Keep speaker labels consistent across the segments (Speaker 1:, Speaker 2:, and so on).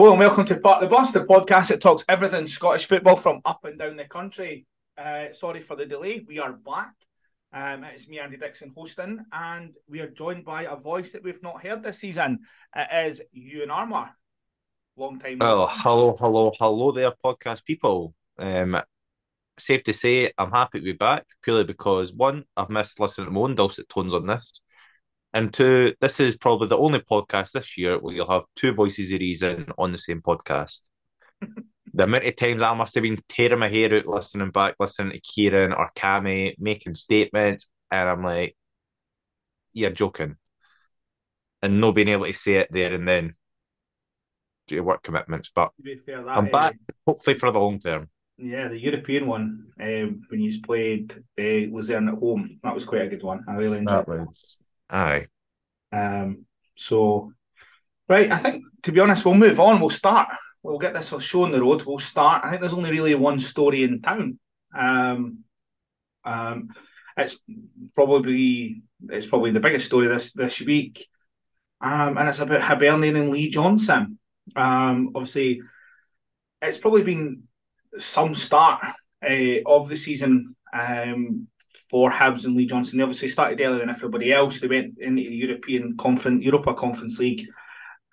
Speaker 1: Hello and welcome to Park the Bus, the podcast that talks everything Scottish football from up and down the country. Uh, sorry for the delay. We are back. Um, it's me, Andy Dixon, hosting, and we are joined by a voice that we've not heard this season. It is Ewan Armour. Long time.
Speaker 2: Well, hello, hello, hello there, podcast people. Um, safe to say, I'm happy to be back purely because one, I've missed listening to my own dulcet tones on this, and two, this is probably the only podcast this year where you'll have two voices of reason on the same podcast. the amount of times I must have been tearing my hair out listening back, listening to Kieran or Cammy making statements, and I'm like, you're joking. And not being able to say it there and then due to work commitments. But fair, that, I'm back, uh, hopefully for the long term.
Speaker 1: Yeah, the European one, uh, when you played uh, Luzern at home, that was quite a good one. I really enjoyed that.
Speaker 2: Aye.
Speaker 1: Um, so, right, I think to be honest, we'll move on. We'll start. We'll get this show on the road. We'll start. I think there's only really one story in town. Um, um, it's probably it's probably the biggest story this this week, um, and it's about Hibernian and Lee Johnson. Um, obviously, it's probably been some start uh, of the season um, for Hibs and Lee Johnson. They obviously started earlier than everybody else. They went into the European Conference, Europa Conference League.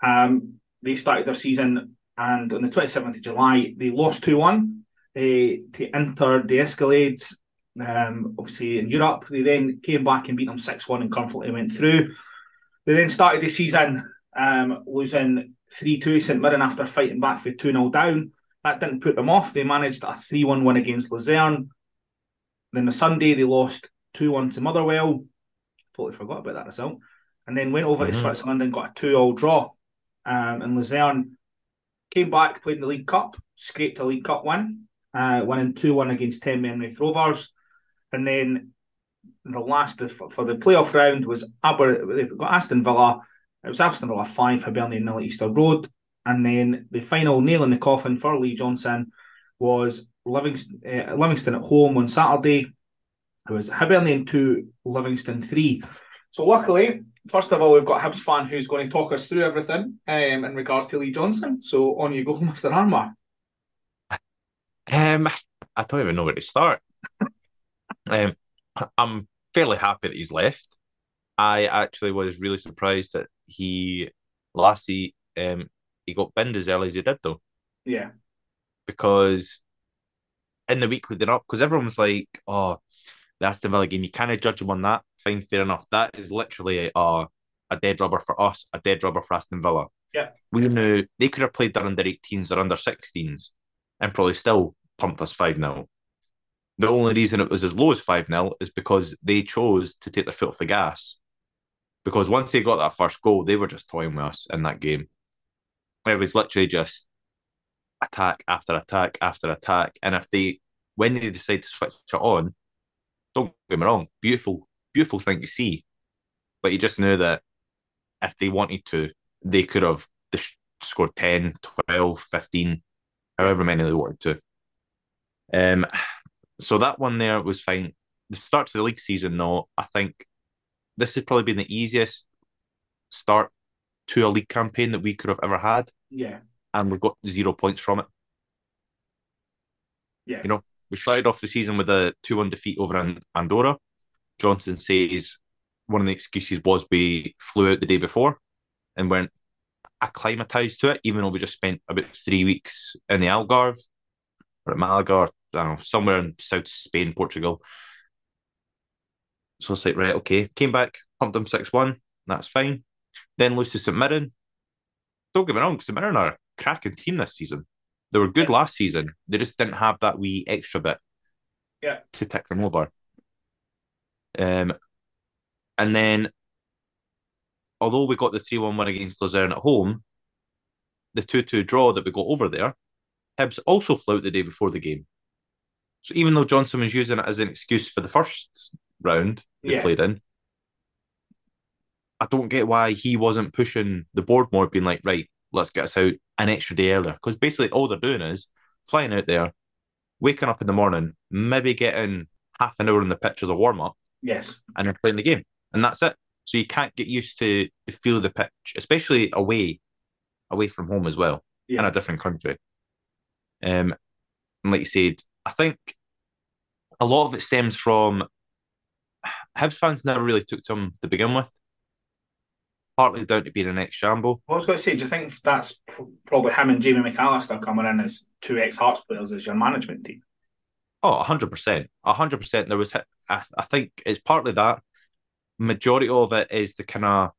Speaker 1: Um, they started their season, and on the 27th of July, they lost 2 1 uh, to Inter the Escalades. Um, obviously, in Europe, they then came back and beat them 6 1 and comfortably went through. They then started the season um, losing 3 2 St Mirren after fighting back for 2 0 down. That didn't put them off. They managed a 3 1 win against Luzern. Then the Sunday they lost 2 1 to Motherwell. Totally forgot about that result. And then went over mm-hmm. to Switzerland and got a 2 all draw. Um, and Luzern came back, played in the League Cup, scraped a League Cup win, uh, winning 2 1 against 10 men Raith Rovers. And then the last for the playoff round was Aber, they got Aston Villa. It was Aston Villa 5, Hibernian nil at Easter Road. And then the final nail in the coffin for Lee Johnson was Livingston, uh, Livingston at home on Saturday. It was Hibernian 2, Livingston 3. So, luckily, first of all, we've got a Hibs fan who's going to talk us through everything um, in regards to Lee Johnson. So, on you go, Mr. Armour.
Speaker 2: Um, I don't even know where to start. um, I'm fairly happy that he's left. I actually was really surprised that he last he um he got binned as early as he did though.
Speaker 1: Yeah.
Speaker 2: Because in the week leading up because everyone's like, oh, the Aston Villa game, you can't judge them on that. Fine, fair enough. That is literally a, a dead rubber for us, a dead rubber for Aston Villa.
Speaker 1: Yeah.
Speaker 2: We knew they could have played their under 18s or under 16s and probably still pumped us 5 0. The only reason it was as low as 5 0 is because they chose to take their foot off the gas. Because once they got that first goal, they were just toying with us in that game. It was literally just attack after attack after attack. And if they, when they decide to switch it on, don't get me wrong, beautiful, beautiful thing to see. But you just knew that if they wanted to, they could have scored 10, 12, 15, however many they wanted to. Um, so that one there was fine. The start to the league season, though, I think this has probably been the easiest start to a league campaign that we could have ever had.
Speaker 1: Yeah
Speaker 2: and we've got zero points from it.
Speaker 1: Yeah.
Speaker 2: You know, we started off the season with a 2 1 defeat over Andorra. Johnson says one of the excuses was we flew out the day before and weren't acclimatized to it, even though we just spent about three weeks in the Algarve or at Malaga or I don't know, somewhere in South Spain, Portugal. So it's like, right, okay. Came back, pumped them 6 1. That's fine. Then lose to St Mirren. Don't get me wrong, St Mirren are cracking team this season. They were good last season. They just didn't have that wee extra bit
Speaker 1: yeah.
Speaker 2: to tick them over. Um, and then, although we got the 3 1 win against Luzern at home, the 2 2 draw that we got over there, Hibs also flew out the day before the game. So even though Johnson was using it as an excuse for the first round they yeah. played in, I don't get why he wasn't pushing the board more, being like, right, let's get us out an extra day earlier. Because basically all they're doing is flying out there, waking up in the morning, maybe getting half an hour on the pitch as a warm up.
Speaker 1: Yes.
Speaker 2: And then playing the game. And that's it. So you can't get used to the feel of the pitch, especially away, away from home as well. yeah. in a different country. Um, and like you said, I think a lot of it stems from Hibs fans never really took to him to begin with. Partly down to being an ex
Speaker 1: Jambo. I was going to say, do you think that's probably him and Jamie McAllister coming in as two ex Hearts players as your management team?
Speaker 2: Oh, 100%. 100%. There was, I, I think it's partly that. Majority of it is the kind of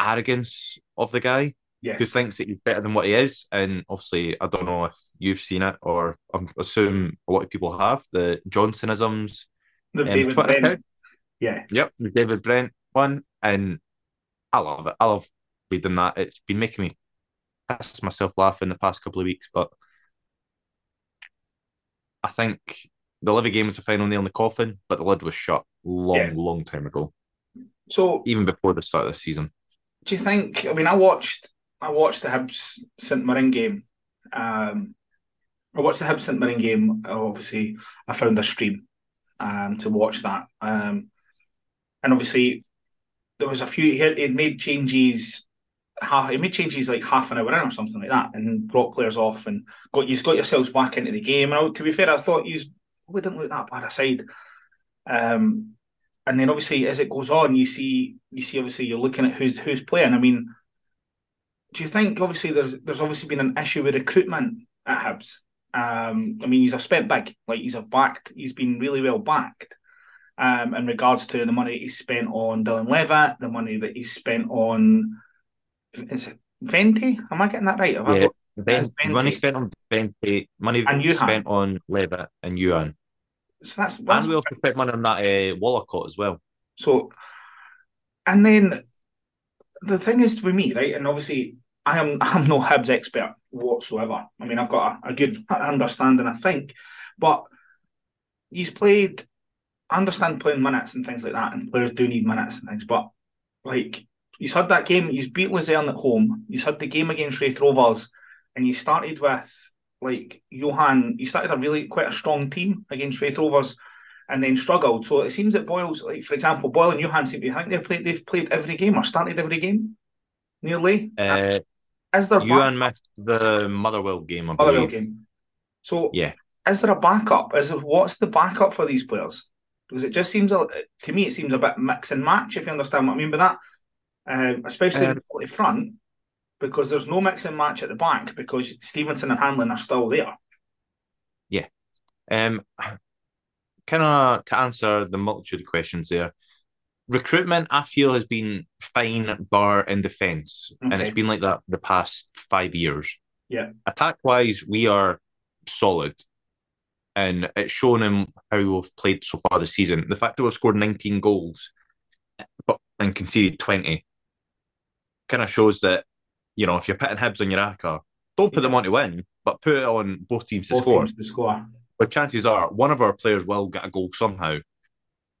Speaker 2: arrogance of the guy
Speaker 1: yes.
Speaker 2: who thinks that he's better than what he is. And obviously, I don't know if you've seen it or I assume a lot of people have the Johnsonisms.
Speaker 1: The um, David Twitter Brent. Account. Yeah.
Speaker 2: Yep. The David Brent one. And I love it. I love reading that. It's been making me piss myself laugh in the past couple of weeks, but I think the Livy game was the final nail in the coffin, but the lid was shut long, yeah. long time ago.
Speaker 1: So
Speaker 2: even before the start of the season.
Speaker 1: Do you think? I mean, I watched I watched the Hibs St Mirren game. Um, I watched the Hibs St Mirren game. Obviously, I found a stream um, to watch that, um, and obviously there was a few. He had, he had made changes. Half, he made changes like half an hour in or something like that, and brought players off and got you got yourselves back into the game. And to be fair, I thought you we didn't look that bad aside. Um, and then obviously as it goes on, you see you see obviously you're looking at who's who's playing. I mean, do you think obviously there's there's obviously been an issue with recruitment at Hibs? Um, I mean, he's a spent big, like he's a backed, he's been really well backed. Um, in regards to the money he spent on Dylan Levitt, the money that he spent on is it Vente? Am I getting that right?
Speaker 2: Have yeah, ben, money spent on Vente, money and spent on Levitt and Youan.
Speaker 1: So that's, that's
Speaker 2: and we also spent money on that uh, Wollacott as well.
Speaker 1: So, and then the thing is with me, right? And obviously, I am I'm no Hibs expert whatsoever. I mean, I've got a, a good understanding, I think, but he's played. I understand playing minutes and things like that, and players do need minutes and things. But like, he's had that game. He's beat Luzern at home. He's had the game against Raith Rovers, and he started with like Youan. He started a really quite a strong team against Raith Rovers and then struggled. So it seems that Boyle's like, for example, Boyle and Youan seem to I think they've played they've played every game or started every game nearly.
Speaker 2: Uh, is there Youan back- missed the Motherwell game, I Motherwell game.
Speaker 1: So
Speaker 2: yeah,
Speaker 1: is there a backup? Is there, what's the backup for these players? Because it just seems a, to me it seems a bit mix and match. If you understand what I mean by that, um, especially um, the front, because there's no mix and match at the back because Stevenson and Hanlon are still there.
Speaker 2: Yeah. Um, kind of to answer the multitude of questions there. Recruitment, I feel, has been fine, bar in defence, okay. and it's been like that the past five years.
Speaker 1: Yeah.
Speaker 2: Attack wise, we are solid, and it's shown in how we've played so far this season. The fact that we've scored 19 goals, but and conceded 20, kind of shows that you know if you're putting Hibs on your ACCA, don't put yeah. them on to win, but put it on both teams to both score. Teams
Speaker 1: to score
Speaker 2: but chances are one of our players will get a goal somehow.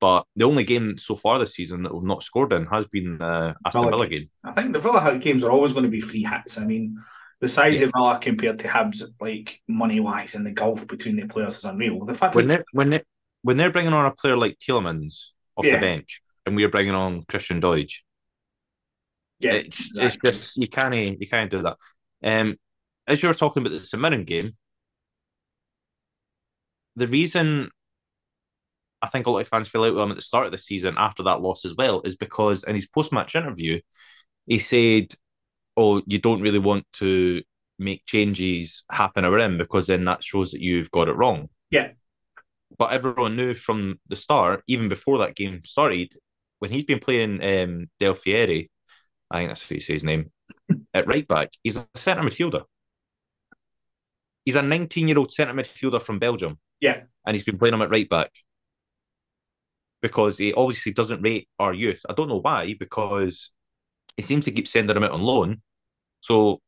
Speaker 2: But the only game so far this season that we've not scored in has been the Aston Villa, Villa game.
Speaker 1: I think the Villa games are always going to be free hits. I mean, the size yeah. of Villa compared to Hibs, like money wise, and the gulf between the players is unreal. The fact
Speaker 2: when they're when they when they're bringing on a player like Tielemans off yeah. the bench, and we're bringing on Christian Doidge,
Speaker 1: yeah,
Speaker 2: it's, exactly. it's just you can't you can't do that. Um, as you were talking about the St Mirren game, the reason I think a lot of fans fell out with him at the start of the season after that loss as well is because in his post match interview, he said, Oh, you don't really want to make changes half an hour in because then that shows that you've got it wrong.
Speaker 1: Yeah.
Speaker 2: But everyone knew from the start, even before that game started, when he's been playing um, Del Fieri, I think that's what he says his name, at right back, he's a centre midfielder. He's a 19 year old centre midfielder from Belgium.
Speaker 1: Yeah.
Speaker 2: And he's been playing him at right back because he obviously doesn't rate our youth. I don't know why, because he seems to keep sending him out on loan. So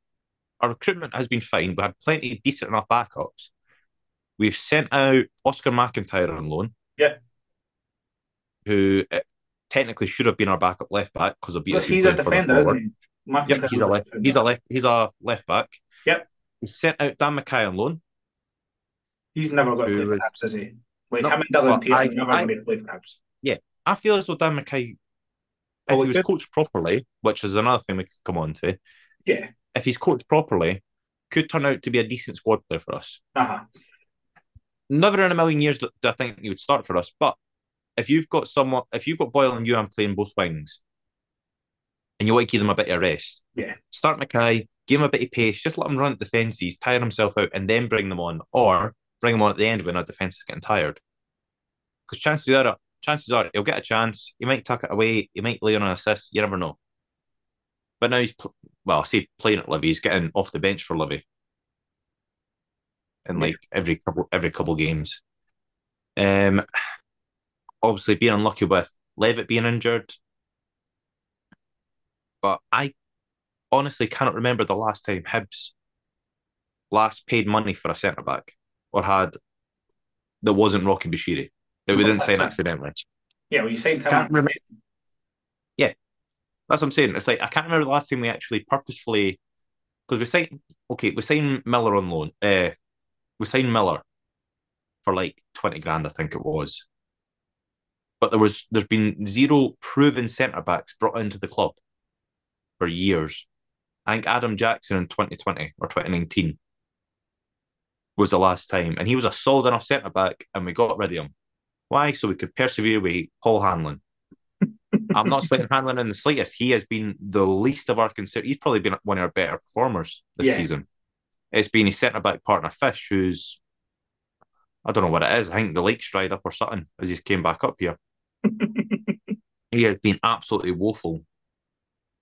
Speaker 2: our recruitment has been fine. We had plenty of decent enough backups. We've sent out Oscar McIntyre on loan.
Speaker 1: Yeah.
Speaker 2: Who uh, technically should have been our backup left back because
Speaker 1: he's a defender, isn't he?
Speaker 2: Yep, he's a left. He's a left. He's a left back.
Speaker 1: Yep.
Speaker 2: He sent out Dan McKay on loan.
Speaker 1: He's never going to play for Hibs, is he? Like no, him and Dylan Tait never going to play for Hibs.
Speaker 2: Yeah, I feel as though Dan McKay, if oh, he was coached properly, which is another thing we could come on to,
Speaker 1: yeah,
Speaker 2: if he's coached properly, could turn out to be a decent squad player for us.
Speaker 1: Uh-huh.
Speaker 2: Never in a million years do I think he would start for us. But if you've got someone, if you've got Boyle and Youan playing both wings, and you want to give them a bit of rest,
Speaker 1: yeah,
Speaker 2: start Mackay, give him a bit of pace, just let him run at defences, tire himself out, and then bring them on, or bring them on at the end when our defence is getting tired. Because chances are, chances are he'll get a chance. He might tuck it away. He might lay on an assist. You never know. But now he's well, I say playing at Livy. He's getting off the bench for Livy, and like every couple every couple games. Um, obviously being unlucky with Levitt being injured, but I honestly cannot remember the last time Hibs last paid money for a centre back or had that wasn't Rocky Bushiri that we didn't sign accidentally.
Speaker 1: Yeah, well, you signed him.
Speaker 2: Can't remember. Yeah, that's what I'm saying. It's like I can't remember the last time we actually purposefully because we signed. Okay, we signed Miller on loan. Uh, we signed Miller for like twenty grand, I think it was. But there was there's been zero proven centre backs brought into the club for years. I think Adam Jackson in 2020 or 2019 was the last time, and he was a solid enough centre back, and we got rid of him. Why? So we could persevere with Paul Hanlon. I'm not slating Hanlon in the slightest. He has been the least of our concern. He's probably been one of our better performers this yeah. season. It's been his centre back partner Fish, who's I don't know what it is. I think the lake's dried up or something as he came back up here. he has been absolutely woeful.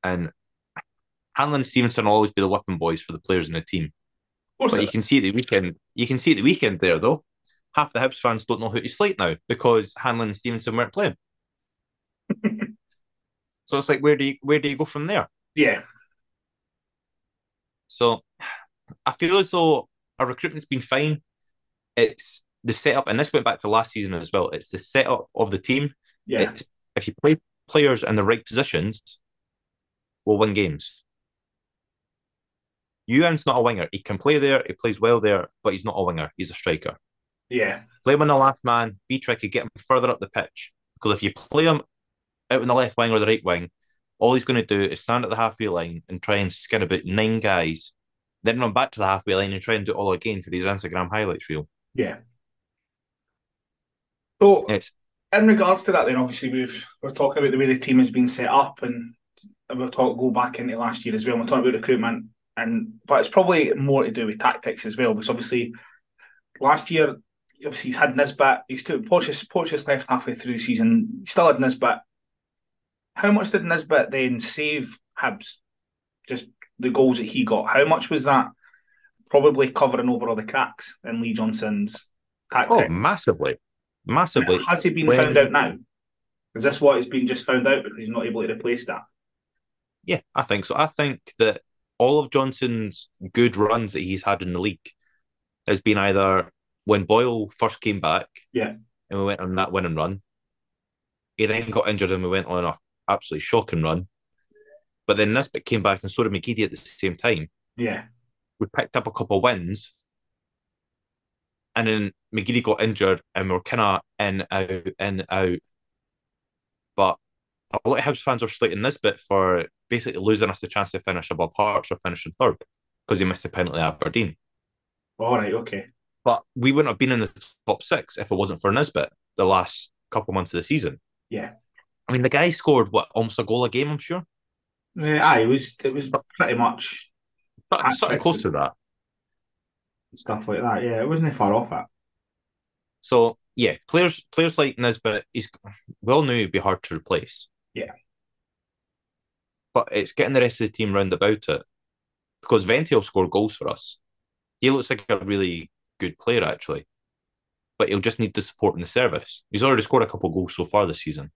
Speaker 2: And Hanlon and Stevenson will always be the weapon boys for the players in the team. But you can see the weekend. You can see the weekend there though. Half the Hibs fans don't know who to slate now because Hanlon and Stevenson weren't playing. so it's like where do you where do you go from there?
Speaker 1: Yeah.
Speaker 2: So I feel as though our recruitment's been fine. It's the setup, and this went back to last season as well. It's the setup of the team.
Speaker 1: Yeah.
Speaker 2: It's, if you play players in the right positions, we'll win games. Youan's not a winger. He can play there. He plays well there, but he's not a winger. He's a striker.
Speaker 1: Yeah.
Speaker 2: Play him in the last man. Be tricky. Get him further up the pitch. Because if you play him out in the left wing or the right wing, all he's going to do is stand at the halfway line and try and skin about nine guys, then run back to the halfway line and try and do it all again for his Instagram highlights reel.
Speaker 1: Yeah. So, it's, in regards to that, then obviously we've we're talking about the way the team has been set up, and we'll talk go back into last year as well. We're talking about recruitment and but it's probably more to do with tactics as well, because obviously last year, obviously he's had Nisbet, he's took Porteous, Porteous left halfway through the season, he still had Nisbet. How much did Nisbet then save Hibs? Just the goals that he got. How much was that probably covering over all the cracks in Lee Johnson's tactics?
Speaker 2: Oh, massively. Massively.
Speaker 1: Has he been when... found out now? Is this what has been just found out because he's not able to replace that?
Speaker 2: Yeah, I think so. I think that all of Johnson's good runs that he's had in the league has been either when Boyle first came back,
Speaker 1: yeah,
Speaker 2: and we went on that winning run. He then got injured and we went on a absolutely shocking run. But then Nisbet came back and so did McGeady at the same time.
Speaker 1: Yeah.
Speaker 2: We picked up a couple of wins. And then McGeady got injured and we are kind of in, out, in, out. But a lot of Hibs fans are slating Nisbet for basically losing us the chance to finish above Hearts or finishing third because he missed a penalty at Aberdeen.
Speaker 1: All right, okay.
Speaker 2: But we wouldn't have been in the top six if it wasn't for Nisbet the last couple months of the season.
Speaker 1: Yeah.
Speaker 2: I mean, the guy scored what almost a goal a game. I'm sure.
Speaker 1: Yeah, it was it was pretty much
Speaker 2: something close to that.
Speaker 1: Stuff like that. Yeah, it wasn't far off it.
Speaker 2: So yeah, players players like Nisbet, he's well knew he'd be hard to replace.
Speaker 1: Yeah.
Speaker 2: But it's getting the rest of the team round about it because Vente will score goals for us. He looks like a really good player, actually. But he'll just need the support in the service. He's already scored a couple goals so far this season.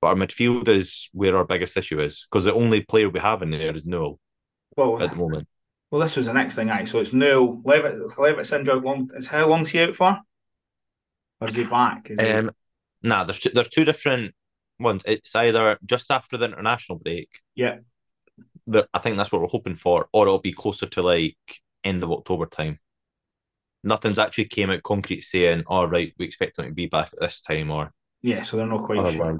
Speaker 2: But our midfield is where our biggest issue is because the only player we have in there is Newell well, at the moment.
Speaker 1: Well, this was the next thing, actually. So it's Newell. Levitt, Levitt's injured. Long, is how long's he out for? Or is he back? Is
Speaker 2: um, he... Nah, there's two, there's two different ones. It's either just after the international break.
Speaker 1: Yeah.
Speaker 2: That I think that's what we're hoping for, or it'll be closer to like end of October time. Nothing's actually came out concrete saying, "All oh, right, we expect him to be back at this time," or
Speaker 1: yeah, so they're not quite sure.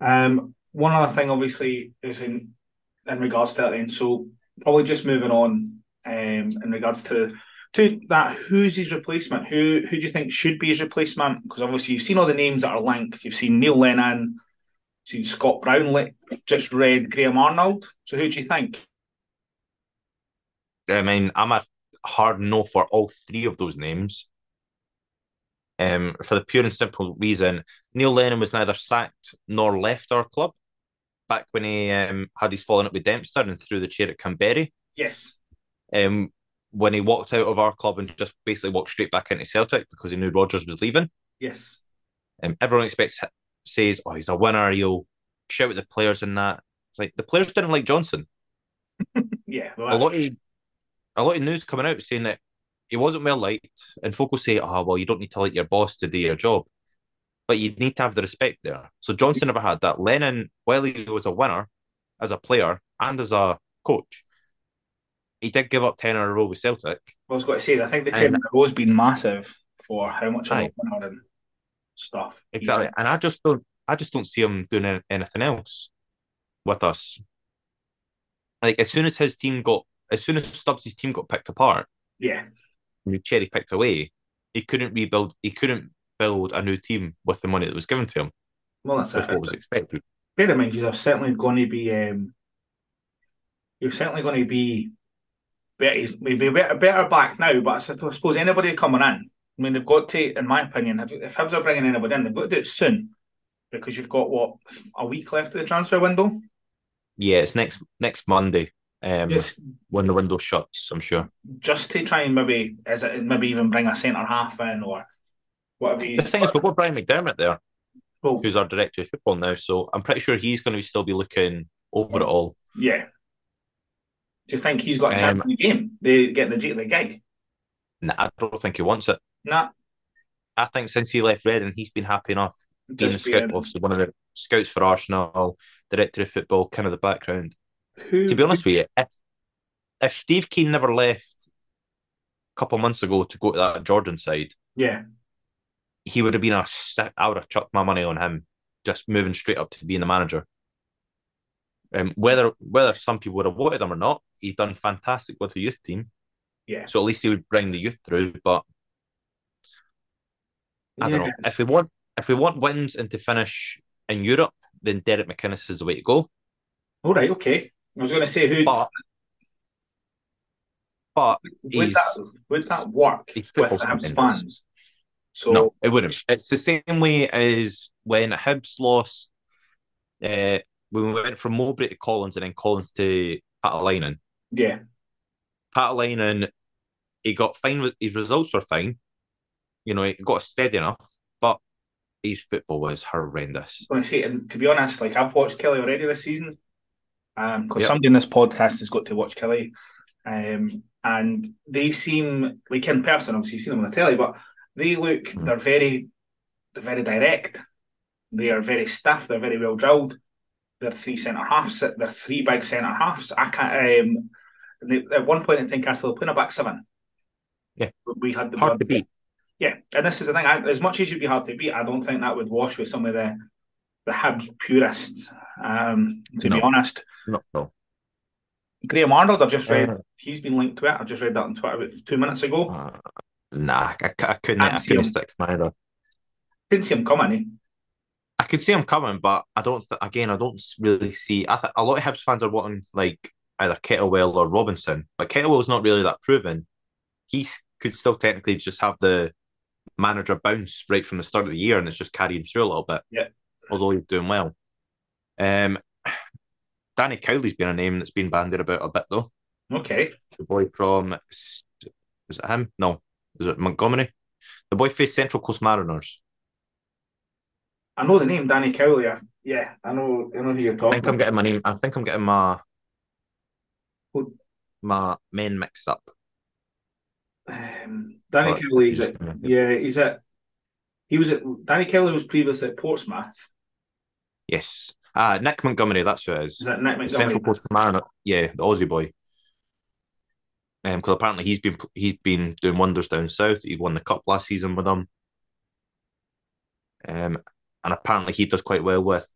Speaker 1: Um, one other thing, obviously, is in in regards to that then. So probably just moving on um, in regards to to that, who's his replacement? Who who do you think should be his replacement? Because obviously you've seen all the names that are linked. You've seen Neil Lennon, seen Scott Brownlee, just read Graham Arnold. So who do you think?
Speaker 2: I mean, I'm a hard no for all three of those names. Um, for the pure and simple reason, Neil Lennon was neither sacked nor left our club back when he um, had his falling up with Dempster and threw the chair at Canberry.
Speaker 1: Yes.
Speaker 2: Um, when he walked out of our club and just basically walked straight back into Celtic because he knew Rodgers was leaving.
Speaker 1: Yes.
Speaker 2: Um, everyone expects says, "Oh, he's a winner. He'll shout at the players and that." It's like the players didn't like Johnson.
Speaker 1: yeah,
Speaker 2: well, a lot of a lot of news coming out saying that he wasn't well liked, and folk will say, "Oh, well, you don't need to like your boss to do your job." But you need to have the respect there. So Johnson never had that. Lennon, while he was a winner as a player and as a coach, he did give up 10 in a row with Celtic.
Speaker 1: I was going to say, I think the 10 in a row has been massive for how much of a winner and stuff.
Speaker 2: Exactly. And I just don't I just don't see him doing anything else with us. Like as soon as his team got as soon as Stubbs' team got picked apart,
Speaker 1: yeah,
Speaker 2: cherry picked away, he couldn't rebuild he couldn't build a new team with the money that was given to him.
Speaker 1: Well that's
Speaker 2: what was expected.
Speaker 1: Bear in mind you're certainly going to be um, you're certainly going to be better maybe better, better back now, but I suppose anybody coming in I mean, they've got to, in my opinion, if, if Hibs are bringing anybody in, they've got to do it soon because you've got what a week left of the transfer window.
Speaker 2: Yeah, it's next next Monday. Um, yes. when the window shuts, I'm sure.
Speaker 1: Just to try and maybe is it maybe even bring a centre half in or whatever.
Speaker 2: The thing is, we've got Brian McDermott there, well, who's our director of football now. So I'm pretty sure he's going to still be looking over it all.
Speaker 1: Yeah. Do you think he's got a chance um, in the game? They get the the gig.
Speaker 2: Nah, I don't think he wants it.
Speaker 1: Nah.
Speaker 2: I think since he left Reading, he's been happy enough being a scout, obviously one of the scouts for Arsenal, director of football, kind of the background. Who, to be honest with you, if if Steve Kean never left a couple months ago to go to that Jordan side,
Speaker 1: yeah,
Speaker 2: he would have been a. I would have chucked my money on him, just moving straight up to being the manager. Um, whether whether some people would have wanted him or not, he's done fantastic with the youth team.
Speaker 1: Yeah.
Speaker 2: So at least he would bring the youth through. But I don't know if we want if we want wins and to finish in Europe, then Derek McInnes is the way to go.
Speaker 1: All right, okay. I was going to say who,
Speaker 2: but but
Speaker 1: would that would that work with Hibs fans?
Speaker 2: So no, it wouldn't. It's the same way as when Hibs lost. Uh, when we went from Mowbray to Collins and then Collins to Paatelainen.
Speaker 1: Yeah.
Speaker 2: Paatelainen, he got fine. His results were fine. You know, he got steady enough, but his football was horrendous.
Speaker 1: I say, and to be honest, like I've watched Killie already this season, um, because yep. somebody in this podcast has got to watch Killie, um, and they seem like in person. Obviously, you've seen them on the telly, but they look mm. they're very, they're very direct. They are very stiff. They're very well drilled. They're three centre halves. They're three big centre halves. I can't. Um, they, at one point, I think I still playing a back seven.
Speaker 2: Yeah,
Speaker 1: we had the
Speaker 2: hard to beat.
Speaker 1: Yeah, and this is the thing. I, as much as you'd be hard to beat, I don't think that would wash with some of the the Hibs purists. Um, to no. be honest,
Speaker 2: no, no.
Speaker 1: Graham Arnold, I've just read. Uh, he's been linked to it. I've just read that on Twitter about two minutes ago. Uh,
Speaker 2: nah, I, I couldn't. I couldn't stick to either.
Speaker 1: Couldn't see him coming. Eh?
Speaker 2: I could see him coming, but I don't. Th- again, I don't really see. I think a lot of Hibs fans are wanting like either Kettlewell or Robinson, but Kettlewell's not really that proven. He could still technically just have the manager bounce right from the start of the year, and it's just carrying through a little bit.
Speaker 1: Yeah.
Speaker 2: Although he's doing well. Um, Danny Cowley's been a name that's been bandied about a bit though.
Speaker 1: Okay.
Speaker 2: The boy from is it him? No, is it Montgomery? The boy faced Central Coast Mariners.
Speaker 1: I know the name Danny Cowley. Yeah, I know. I know who you're talking. I
Speaker 2: think I'm getting my name. I think I'm getting my my men mixed up.
Speaker 1: Um, Danny Kelly, is at, yeah, he's at. He was at Danny Kelly was previously at Portsmouth.
Speaker 2: Yes, ah, Nick Montgomery. That's who it is.
Speaker 1: Is that Nick Montgomery?
Speaker 2: Central Coast Mariner. Yeah, the Aussie boy. Um, because apparently he's been he's been doing wonders down south. He won the cup last season with them. Um, and apparently he does quite well with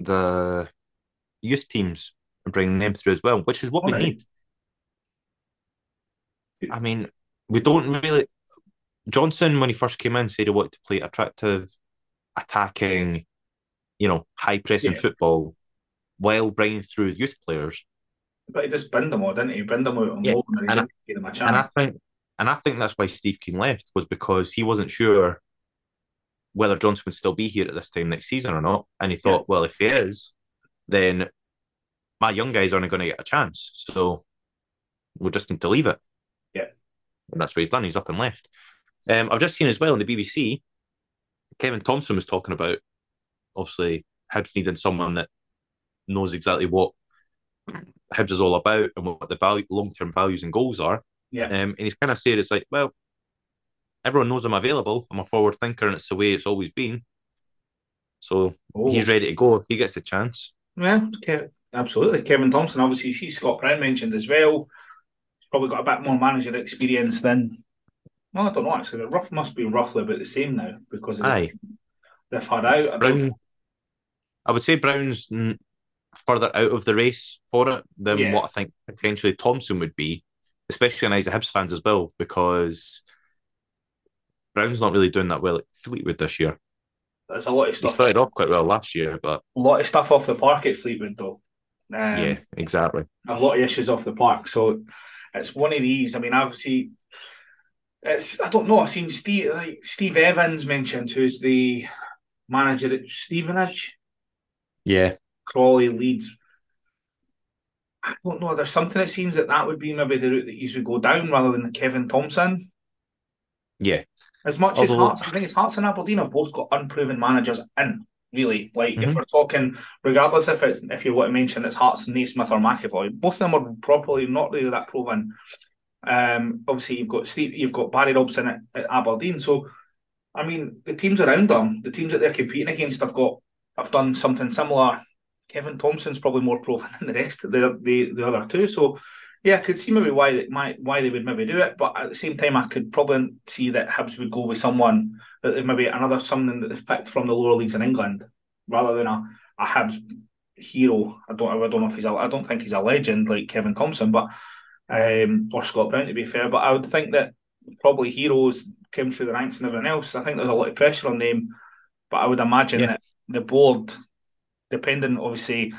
Speaker 2: the youth teams and bringing them through as well, which is what
Speaker 1: All
Speaker 2: we
Speaker 1: right.
Speaker 2: need. I mean, we don't really. Johnson, when he first came in, said he wanted to play attractive, attacking, you know, high pressing
Speaker 1: Yeah.
Speaker 2: football, while bringing through youth players.
Speaker 1: But he just binned them all, didn't he? Binned them out on
Speaker 2: Yeah,
Speaker 1: and he
Speaker 2: and I-
Speaker 1: didn't give them a
Speaker 2: And I think, and I think that's why Steve Kean left was because he wasn't sure whether Johnson would still be here at this time next season or not, and he thought, well, if he is, then my young guys aren't going to get a chance, so we'll just need to leave it.
Speaker 1: Yeah.
Speaker 2: and that's what he's done. He's up and left. Um, I've just seen as well on the BBC, Kevin Thomson was talking about obviously Hibs needing someone that knows exactly what Hibs is all about and what the value, long term values and goals are.
Speaker 1: Yeah.
Speaker 2: Um, and he's kind of said it's like, well, everyone knows I'm available. I'm a forward thinker, and it's the way it's always been. So
Speaker 1: Oh.
Speaker 2: he's ready to go if he gets a chance.
Speaker 1: Yeah, absolutely. Kevin Thomson, obviously, you see Scott Brown mentioned as well. He's probably got a bit more manager experience than. Well, I don't know actually. The rough must be roughly about the same now because
Speaker 2: Aye,
Speaker 1: they've had out. I
Speaker 2: Brown. I would say Brown's further out of the race for it than
Speaker 1: Yeah.
Speaker 2: what I think potentially Thomson would be, especially in eyes of Hibs fans as well, because Brown's not really doing that well at Fleetwood this year.
Speaker 1: There's a lot of stuff.
Speaker 2: He started off quite well last year, but
Speaker 1: A lot of stuff off the park at Fleetwood though. Um,
Speaker 2: yeah, exactly.
Speaker 1: a lot of issues off the park. So it's one of these. I mean, obviously, it's I don't know. I've seen Steve like Steve Evans mentioned, who's the manager at Stevenage,
Speaker 2: Yeah,
Speaker 1: Crawley, Leeds. I don't know. There's something that seems that that would be maybe the route that you would go down rather than Kevin Thomson.
Speaker 2: yeah,
Speaker 1: As much as Hearts, I think it's Hearts and Aberdeen have both got unproven managers in. Really, like if
Speaker 2: Mhm.
Speaker 1: we're talking, regardless if it's if you want to mention it's Hearts, Naismith or McAvoy, both of them are probably not really that proven. Um, obviously you've got Steve, you've got Barry Robson at, at Aberdeen. So, I mean, the teams around them, the teams that they're competing against, have got have done something similar. Kevin Thomson's probably more proven than the rest the the, the other two. So, yeah, I could see maybe why they might why they would maybe do it, but at the same time, I could probably see that Hibs would go with someone that maybe another something that they've picked from the lower leagues in England rather than a, a Hibs hero. I don't I don't know if he's a, I don't think he's a legend like Kevin Thomson, but um or Scott Brown to be fair. But I would think that probably heroes came through the ranks and everything else. I think there's a lot of pressure on them, but I would imagine
Speaker 2: Yeah.
Speaker 1: that the board, depending obviously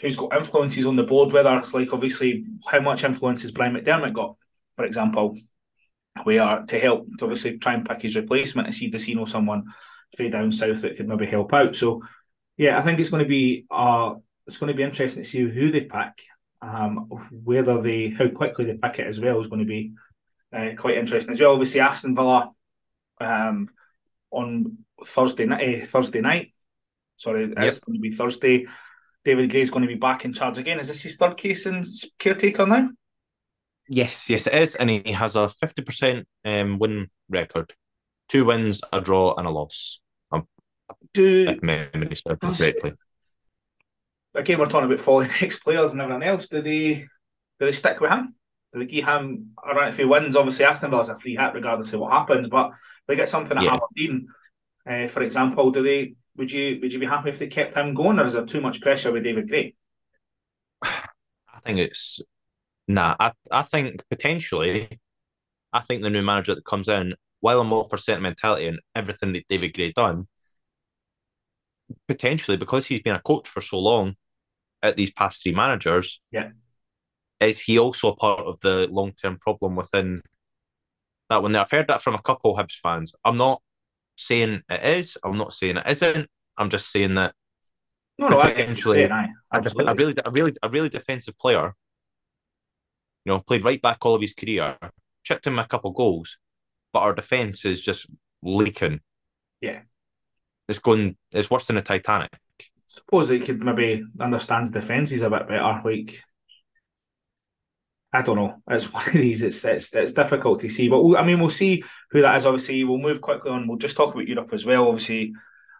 Speaker 1: who's got influences on the board, whether it's like obviously how much influence has Brian McDermott got, for example, where to help to obviously try and pick his replacement and see does he know someone fade down south that could maybe help out. So yeah, I think it's going to be uh it's going to be interesting to see who they pick. Um, whether they how quickly they pick it as well is going to be uh, quite interesting as well. Obviously, Aston Villa um, on Thursday night. Uh, Thursday night. Sorry,
Speaker 2: Yep.
Speaker 1: it's going to be Thursday. David Gray's going to be back in charge again. Is this his third case in caretaker now?
Speaker 2: yes, yes, it is, and he has a fifty percent um, win record, two wins, a draw, and a loss.
Speaker 1: Do
Speaker 2: If memory serves correctly.
Speaker 1: Again we're talking about falling ex players and everything else. Do they do they stick with him? Do they give him around if he wins? Obviously, Aston Villa's a free hit regardless of what happens. But they get something at
Speaker 2: Yeah.
Speaker 1: Aberdeen, uh, for example. Do they? Would you would you be happy if they kept him going, or is there too much pressure with David Gray?
Speaker 2: I think it's nah. I I think potentially, I think the new manager that comes in, while I'm all for sentimentality and everything that David Gray done, potentially because he's been a coach for so long at these past three managers,
Speaker 1: Yeah.
Speaker 2: is he also a part of the long term problem within that one? There, I've heard that from a couple of Hibs fans. I'm not saying it is. I'm not saying it isn't. I'm just saying that
Speaker 1: No, no, I get what you're
Speaker 2: Potentially.
Speaker 1: saying, aye,
Speaker 2: a, def-
Speaker 1: absolutely.
Speaker 2: a really, a really, a really defensive player. You know, played right back all of his career, chipped him a couple goals, but our defense is just leaking.
Speaker 1: Yeah.
Speaker 2: It's going. It's worse than the Titanic.
Speaker 1: suppose he could maybe understands defences a bit better. Like, I don't know. It's one of these. It's it's it's difficult to see, but we'll, I mean, we'll see who that is. Obviously, we'll move quickly on. We'll just talk about Europe as well. Obviously,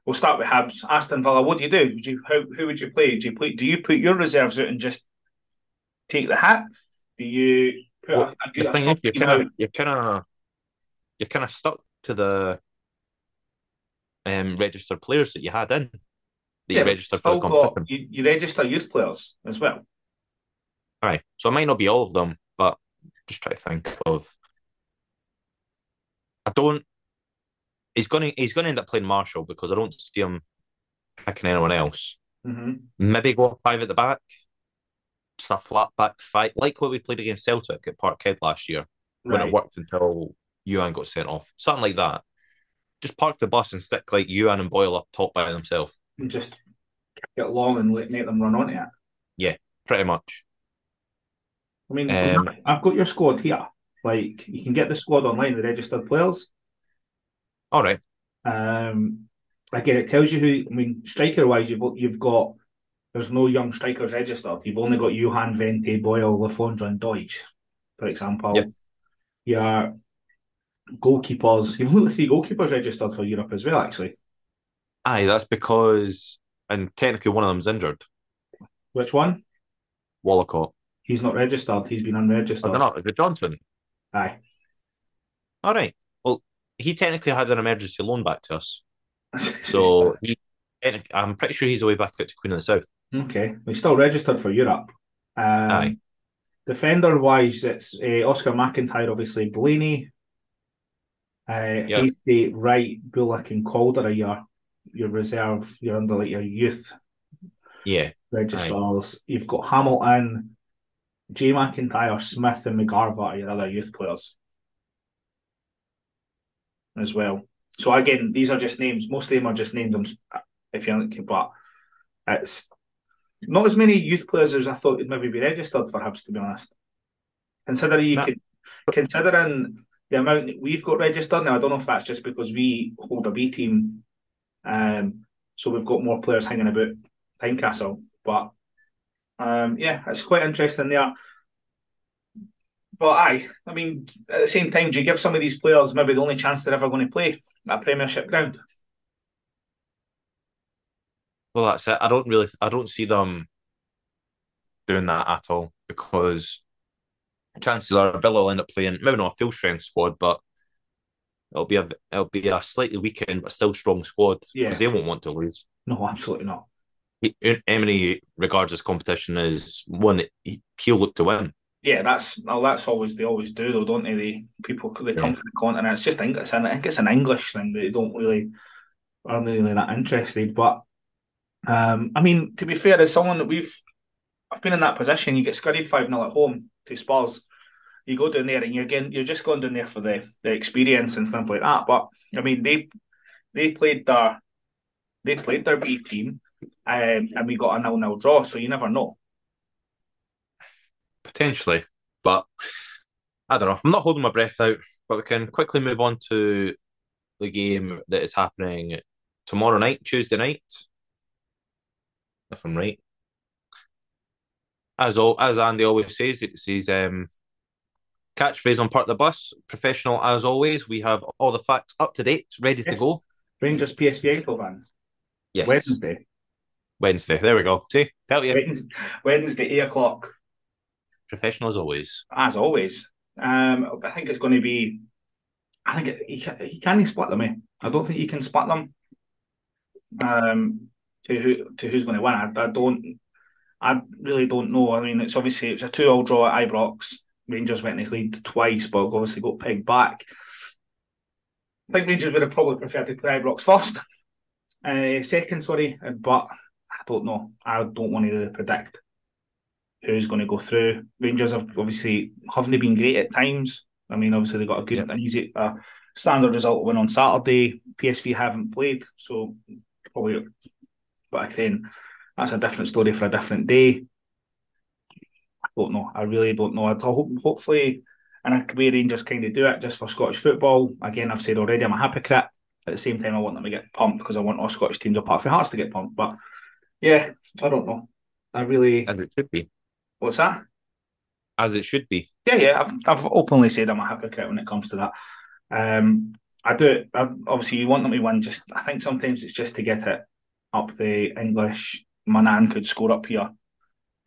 Speaker 1: we'll start with Hibs, Aston Villa. What do you do? Would you how who would you play? Do you play? Do you put your reserves out and just take the hat? Do you put
Speaker 2: Well,
Speaker 1: a, a good
Speaker 2: The thing is, you're kind of, you're kind of, you're kind of stuck to the um, registered players that you had in. that you registered for the competition. Got,
Speaker 1: you, you register youth players as well.
Speaker 2: All right. So it might not be all of them, but just try to think of. I don't. He's going to he's going to end up playing Marshall because I don't see him picking anyone else.
Speaker 1: Mm-hmm.
Speaker 2: Maybe go five at the back, just a flat back fight, like what we played against Celtic at Parkhead last year right. when it worked until Youan got sent off. Something like that. Just park the bus and stick like Youan and Boyle up top by themselves.
Speaker 1: And just get long and let, make them run onto it.
Speaker 2: Yeah, pretty much.
Speaker 1: I mean, um, I've got your squad here. Like, you can get the squad online, the registered players.
Speaker 2: All right.
Speaker 1: Um, again, it tells you who. I mean, striker wise, you've you've got. There's no young strikers registered. You've only got Youan, Vente, Boyle, Le Fondre, and Doidge, for example.
Speaker 2: Yep.
Speaker 1: Your goalkeepers. You've only three goalkeepers registered for Europe as well, actually.
Speaker 2: Aye, that's because, and technically one of them's injured.
Speaker 1: Which one?
Speaker 2: Wollacott.
Speaker 1: He's not registered. He's been unregistered.
Speaker 2: I don't know. Is it Johnson?
Speaker 1: Aye.
Speaker 2: All right. Well, he technically had an emergency loan back to us. so he, I'm pretty sure he's away back out to Queen of the South.
Speaker 1: Okay. He's still registered for Europe. Um, Aye. Defender wise, it's uh, Oscar McIntyre, obviously, Blaney, uh, yep. Hasty, Wright, Bullock, and Calder are your, your reserve, you're under like your youth
Speaker 2: yeah
Speaker 1: registers. Aye. You've got Hamilton, Jay McIntyre, Smith, and McGarva are your other youth players as well. So again, these are just names. Most of them are just names. If you're looking, but it's not as many youth players as I thought would maybe be registered for Hibs. To be honest, considering you can, considering the amount that we've got registered now, I don't know if that's just because we hold a B team, um, so we've got more players hanging about Tynecastle. But um, yeah, it's quite interesting there. But aye, I mean, at the same time, do you give some of these players maybe the only chance they're ever going to play at Premiership ground?
Speaker 2: Well, that's it. I don't really, I don't see them doing that at all because chances are Villa will end up playing maybe not a full strength squad, but it'll be a it'll be a slightly weakened but still strong squad because yeah. they won't want to lose.
Speaker 1: No, absolutely not.
Speaker 2: Emery regards this competition as one that he'll look to win.
Speaker 1: Yeah, that's well, that's always they always do though, don't they? The people they come yeah. from the continent. It's just English, and I think it's an English thing. They don't really aren't really that interested. But um, I mean, to be fair, as someone that we've I've been in that position, you get scurried five 0 at home to Spurs. You go down there and you're getting, you're just going down there for the, the experience and stuff like that. But I mean, they they played their they played their B team um, and we got a nil nil draw. So you never know.
Speaker 2: Potentially, but I don't know. I'm not holding my breath out, but we can quickly move on to the game that is happening tomorrow night, Tuesday night. If I'm right. As all, as Andy always says, it's his um, catchphrase on part of the bus. Professional as always. We have all the facts up to date, ready yes. to go.
Speaker 1: Rangers PSV Eindhoven.
Speaker 2: Yes.
Speaker 1: Wednesday.
Speaker 2: Wednesday. There we go. See, tell you.
Speaker 1: Wednesday, Wednesday, eight o'clock.
Speaker 2: Professional as always.
Speaker 1: As always. Um, I think it's going to be. I think it, he, he can he split them. Eh? I don't think he can split them. Um, to who to who's going to win? I, I don't. I really don't know. I mean, it's obviously it's a two-all draw at Ibrox. Rangers went in the lead twice, but obviously got pegged back. I think Rangers would have probably preferred to play Ibrox first, uh, second, sorry, but I don't know. I don't want to really predict who's going to go through. Rangers have obviously haven't been great at times. I mean, obviously they got a good, yeah. an easy, uh, standard result win on Saturday. PSV haven't played, so probably back then that's a different story for a different day. I don't know. I really don't know. I hope, hopefully, in a way, Rangers kind of do it just for Scottish football. Again, I've said already, I'm a hypocrite. At the same time, I want them to get pumped because I want all Scottish teams apart from Hearts to get pumped. But yeah, I don't know. I really.
Speaker 2: As it should be.
Speaker 1: What's that?
Speaker 2: As it should be.
Speaker 1: Yeah, yeah. I've, I've openly said I'm a hypocrite when it comes to that. Um, I do. I, obviously, you want them to win. Just I think sometimes it's just to get it up the English. Manan could score up here,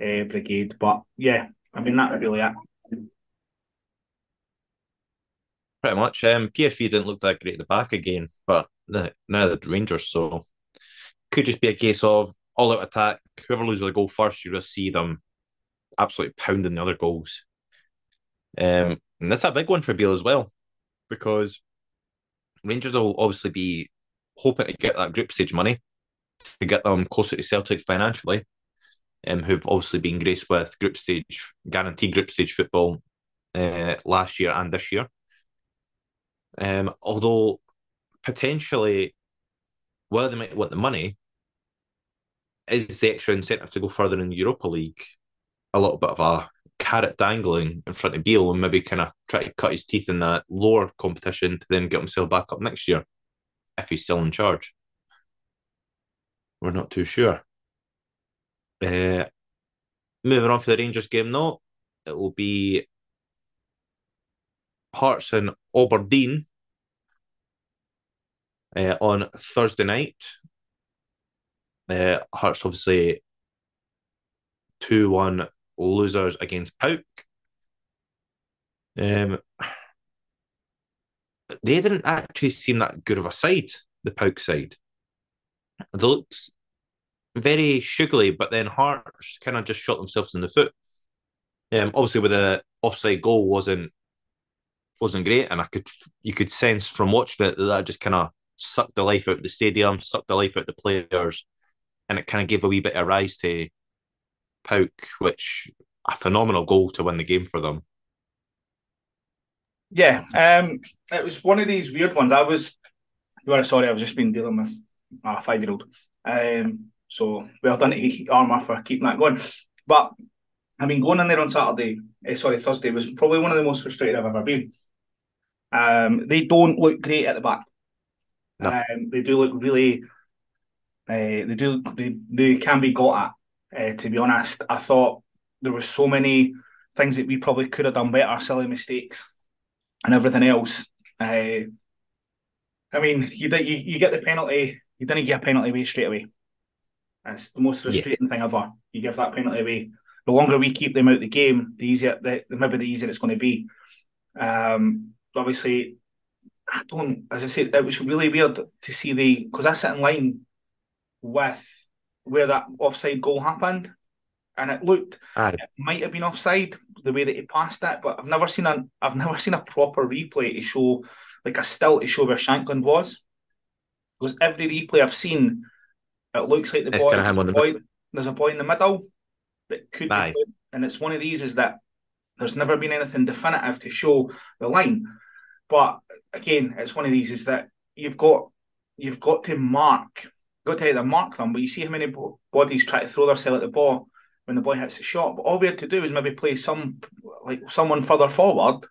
Speaker 1: uh, brigade. But yeah, I mean that really it.
Speaker 2: Pretty much. Um, PSV didn't look that great at the back again, but now the Rangers. So could just be a case of all out attack. Whoever loses the goal first, you just see them absolutely pounding the other goals. Um, and that's a big one for Beale as well, because Rangers will obviously be hoping to get that group stage money to get them closer to Celtic financially, um, who've obviously been graced with group stage, guaranteed group stage football uh, last year and this year. Um, although potentially, whether they might want the money, is the extra incentive to go further in the Europa League a little bit of a carrot dangling in front of Beale and maybe kind of try to cut his teeth in that lower competition to then get himself back up next year if he's still in charge. We're not too sure. Uh, moving on for the Rangers game, though, it will be Hearts and Aberdeen uh, on Thursday night. Uh, Hearts obviously 2 1 losers against PAOK. Um, they didn't actually seem that good of a side, the PAOK side. They looked very sugary, but then Hearts kind of just shot themselves in the foot. Um, obviously, with the offside goal wasn't wasn't great, and I could you could sense from watching it that that just kind of sucked the life out of the stadium, sucked the life out of the players, and it kind of gave a wee bit of rise to PAOK, which a phenomenal goal to win the game for them.
Speaker 1: Yeah, um, it was one of these weird ones. I was, very sorry, I was just been dealing with a five year old. Um, so well done to Armour for keeping that going. But I mean, going in there on Saturday, eh, sorry, Thursday was probably one of the most frustrated I've ever been. Um, they don't look great at the back. No. Um, they do look really. Uh, they do. They, they can be got at. Uh, to be honest, I thought there were so many things that we probably could have done better, silly mistakes, and everything else. Uh, I mean, you, you you get the penalty. You didn't get a penalty away straight away. It's the most frustrating yeah. thing ever. You give that penalty away. The longer we keep them out of the game, the easier, the, maybe the easier it's going to be. Um, obviously, I don't. As I said, it was really weird to see the because I sit in line with where that offside goal happened, and it looked Aye. it might have been offside the way that he passed it, but I've never seen a I've never seen a proper replay to show like a still to show where Shankland was. Because every replay I've seen, it looks like the boy, there's, a boy there's a boy in the middle that could Aye. be played, and it's one of these is that there's never been anything definitive to show the line. But again, it's one of these is that you've got you've got to mark got to either mark them, but you see how many bodies try to throw themselves at the ball when the boy hits the shot. But all we had to do is maybe play some like someone further forward,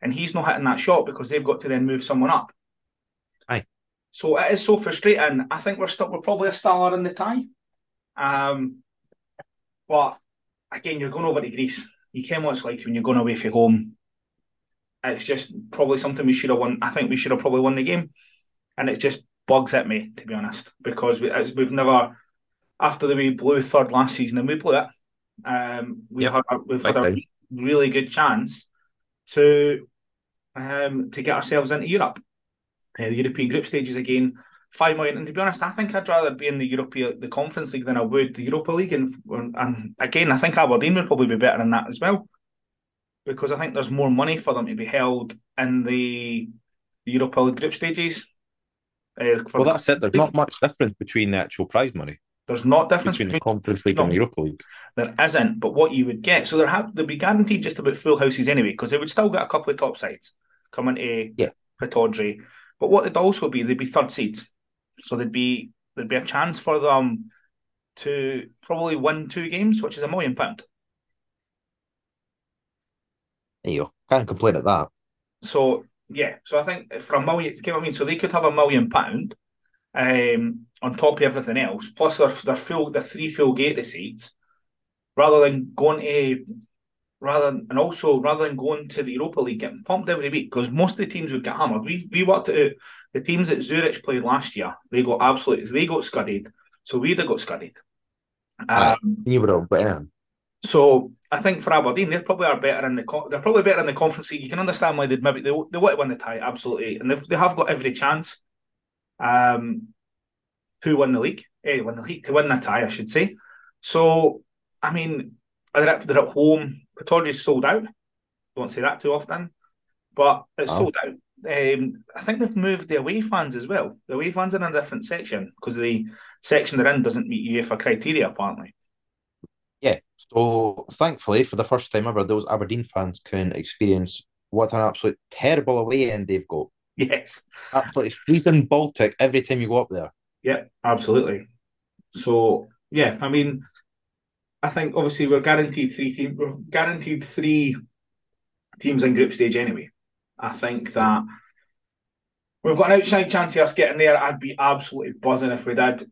Speaker 1: and he's not hitting that shot because they've got to then move someone up. So it is so frustrating. I think we're still we're probably a star in the tie. Um, but again, you're going over to Greece. You can what it's like when you're going away from home. It's just probably something we should have won. I think we should have probably won the game, and it just bugs at me to be honest because we, we've never after the we blew third last season and we blew it. Um, we yep. had we've had a really good chance to um, to get ourselves into Europe, uh, the European group stages again. Five million, and to be honest, I think I'd rather be in the European the Conference League than I would the Europa League. And and again, I think Aberdeen would probably be better in that as well, because I think there's more money for them to be held in the Europa League group stages.
Speaker 2: Uh, well, that's it. There's not much difference between the actual prize money.
Speaker 1: There's not difference
Speaker 2: between, between the Conference League no, and the Europa League.
Speaker 1: There isn't, but what you would get, so there have they'll be guaranteed just about full houses anyway, because they would still get a couple of top sides coming to
Speaker 2: yeah.
Speaker 1: Pittodrie. But what they'd also be, they'd be third seeds, so there'd be there'd be a chance for them to probably win two games, which is a million pound.
Speaker 2: There you go. Can't complain at that.
Speaker 1: So yeah, so I think for a million, you know what I mean? So they could have a million pound um, on top of everything else, plus their, their full their three full gate receipts, rather than going to rather and also rather than going to the Europa League getting pumped every week because most of the teams would get hammered. We we worked it out. The teams that Zurich played last year, they got absolutely they got scudded. So we'd have got scudded.
Speaker 2: Um, you would have been.
Speaker 1: So I think for Aberdeen, they probably are better in the they're probably better in the conference league. You can understand why they'd maybe they, they want to win the tie absolutely, and they have got every chance. Um, to win the league, eh, win the league to win the tie, I should say. So, I mean, they're at, they're at home. Pittodrie's sold out. Don't say that too often, but it's oh. sold out. Um, I think they've moved the away fans as well. The away fans are in a different section because the section they're in doesn't meet UEFA criteria, apparently.
Speaker 2: Yeah. So thankfully, for the first time ever, those Aberdeen fans can experience what an absolute terrible away end they've got.
Speaker 1: Yes.
Speaker 2: Absolutely freezing Baltic every time you go up there.
Speaker 1: Yeah, absolutely. So yeah, I mean, I think obviously we're guaranteed three teams. We're guaranteed three teams in group stage anyway. I think that we've got an outside chance of us getting there. I'd be absolutely buzzing if we did.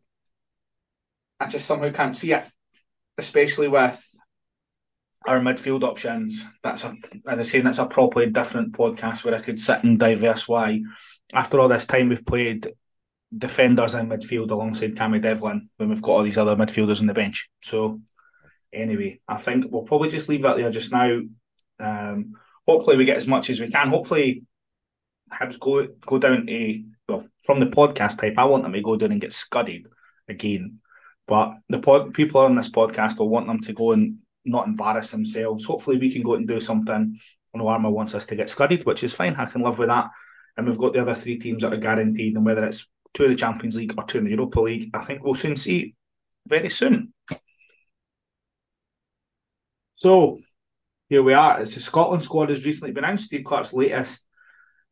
Speaker 1: I just somehow can't see it, especially with our midfield options. That's a, as I say, that's a properly different podcast where I could sit and diverse why, after all this time we've played defenders in midfield alongside Cammy Devlin when we've got all these other midfielders on the bench. So anyway, I think we'll probably just leave that there just now. Um, hopefully we get as much as we can. Hopefully Hibs go go down a well from the podcast type. I want them to go down and get scudded again. But the pod, people on this podcast will want them to go and not embarrass themselves. Hopefully we can go and do something. I know Armour wants us to get scudded, which is fine. I can live with that. And we've got the other three teams that are guaranteed, and whether it's two in the Champions League or two in the Europa League, I think we'll soon see very soon. So here we are. It's the Scotland squad has recently been announced. Steve Clarke's latest